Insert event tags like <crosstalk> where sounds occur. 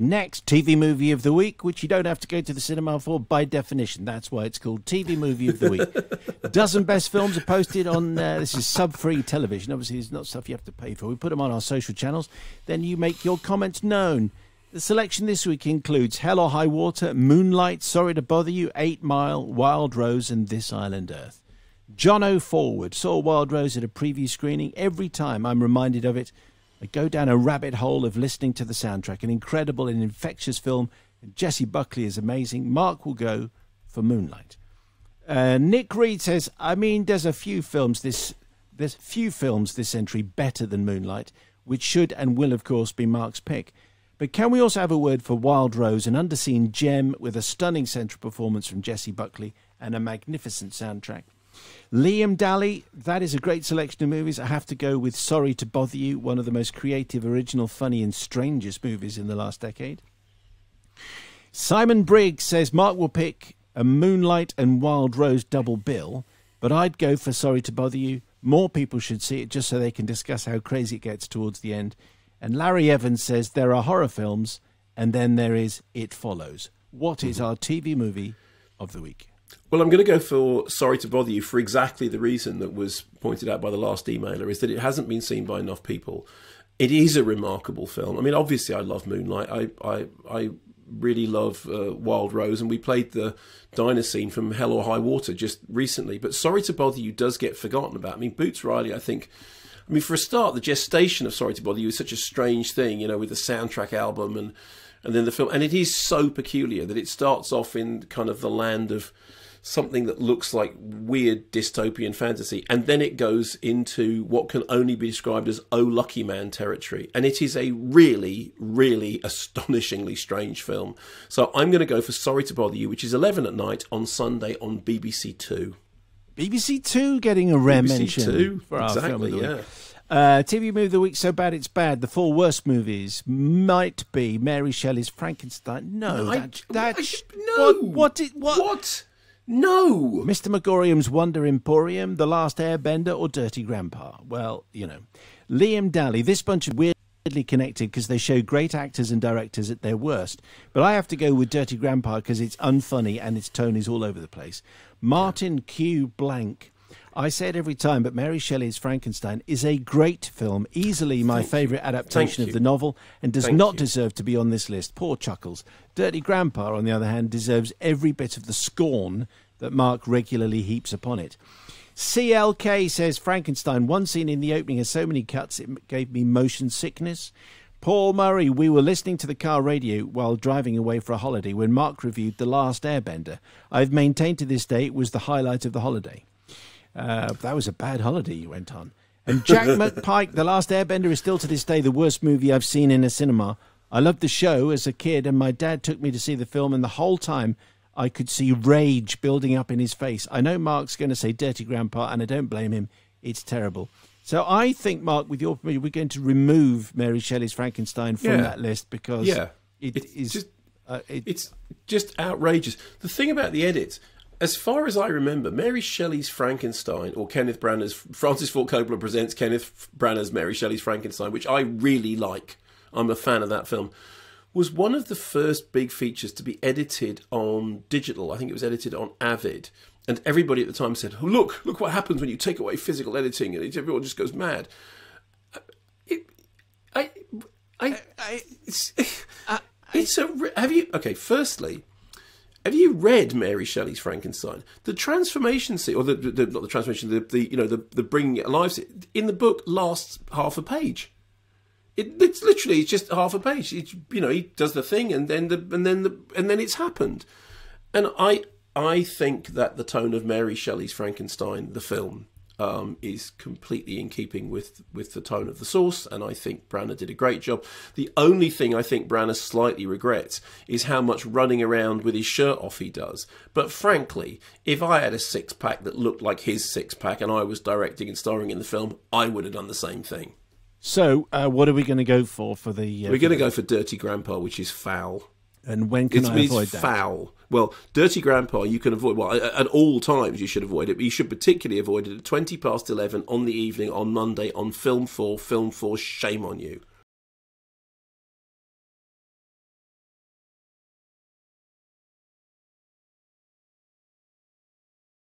Next, TV movie of the week, which you don't have to go to the cinema for by definition. That's why it's called TV movie of the week. <laughs> Dozen best films are posted on uh, this is sub-free television. Obviously, it's not stuff you have to pay for. We put them on our social channels. Then you make your comments known. The selection this week includes Hell or High Water, Moonlight, Sorry to Bother You, Eight Mile, Wild Rose, and This Island Earth. John O. Forward saw Wild Rose at a preview screening. Every time I'm reminded of it, I go down a rabbit hole of listening to the soundtrack. An incredible and infectious film. And Jessie Buckley is amazing. Mark will go for Moonlight. Uh, Nick Reed says, I mean, there's a few films this there's few films this century better than Moonlight, which should and will, of course, be Mark's pick. But can we also have a word for Wild Rose, an underseen gem with a stunning central performance from Jessie Buckley and a magnificent soundtrack? Liam Daly, that is a great selection of movies. I have to go with Sorry to Bother You, one of the most creative, original, funny, and strangest movies in the last decade. Simon Briggs says Mark will pick a Moonlight and Wild Rose double bill, but I'd go for Sorry to Bother You. More people should see it just so they can discuss how crazy it gets towards the end. And Larry Evans says there are horror films, and then there is It Follows. What is mm-hmm. our TV movie of the week? Well, I'm going to go for Sorry to Bother You for exactly the reason that was pointed out by the last emailer is that it hasn't been seen by enough people. It is a remarkable film. I mean, obviously, I love Moonlight. I, I, I really love uh, Wild Rose, and we played the diner scene from Hell or High Water just recently. But Sorry to Bother You does get forgotten about. I mean, Boots Riley, I think. I mean, for a start, the gestation of Sorry to Bother You is such a strange thing, you know, with the soundtrack album and and then the film, and it is so peculiar that it starts off in kind of the land of something that looks like weird dystopian fantasy, and then it goes into what can only be described as oh lucky man territory, and it is a really, really astonishingly strange film. So I'm going to go for Sorry to Bother You, which is 11 at night on Sunday on BBC Two. BBC Two getting a rare BBC mention Two, for our exactly, film of the yeah. week. Uh, TV movie of the week, so bad it's bad. The four worst movies might be Mary Shelley's Frankenstein. No, No, I- that, that, I- no. What? What? It, what? What? No. Mr. Magorium's Wonder Emporium, The Last Airbender, or Dirty Grandpa? Well, you know. Liam Daly, this bunch of weirdly connected because they show great actors and directors at their worst. But I have to go with Dirty Grandpa because it's unfunny and its tone is all over the place. Martin Q. Blank. I say it every time, but Mary Shelley's Frankenstein is a great film, easily my favourite adaptation of the novel, and does Thank not you. deserve to be on this list. Poor Chuckles. Dirty Grandpa, on the other hand, deserves every bit of the scorn that Mark regularly heaps upon it. CLK says Frankenstein, one scene in the opening has so many cuts it gave me motion sickness. Paul Murray, we were listening to the car radio while driving away for a holiday when Mark reviewed The Last Airbender. I've maintained to this day it was the highlight of the holiday. Uh, that was a bad holiday you went on. And Jack <laughs> McPike, The Last Airbender, is still to this day the worst movie I've seen in a cinema. I loved the show as a kid, and my dad took me to see the film, and the whole time I could see rage building up in his face. I know Mark's going to say Dirty Grandpa, and I don't blame him. It's terrible. So I think, Mark, with your permission, we're going to remove Mary Shelley's Frankenstein from Yeah. that list because Yeah. it It's is just- uh, it- It's just outrageous. The thing about the edits, as far as I remember, Mary Shelley's Frankenstein, or Kenneth Branagh's Francis Ford Coppola presents Kenneth Branagh's Mary Shelley's Frankenstein, which I really like. I'm a fan of that film. Was one of the first big features to be edited on digital. I think it was edited on Avid, and everybody at the time said, oh, "Look, look what happens when you take away physical editing," and everyone just goes mad. Uh, it, I, I, I, it's, <laughs> it's a. Have you? Okay, firstly, have you read Mary Shelley's Frankenstein? The transformation scene, or the, the not the transformation, the, the you know the the bringing it alive in the book lasts half a page. It, it's literally it's just half a page. It's, you know, he does the thing, and then the and then the and then it's happened. And I I think that the tone of Mary Shelley's Frankenstein, the film, um, is completely in keeping with with the tone of the source, and I think Branagh did a great job. The only thing I think Branagh slightly regrets is how much running around with his shirt off he does. But frankly, if I had a six pack that looked like his six pack and I was directing and starring in the film, I would have done the same thing. so. Uh, what are we going to go for for the? Uh, We're going to go for Dirty Grandpa, which is foul. And when can It I avoid that? foul. Well, Dirty Grandpa, you can avoid. Well, at all times you should avoid it, but you should particularly avoid it at twenty past eleven on the evening on Monday on Film Four. Film Four, shame on you.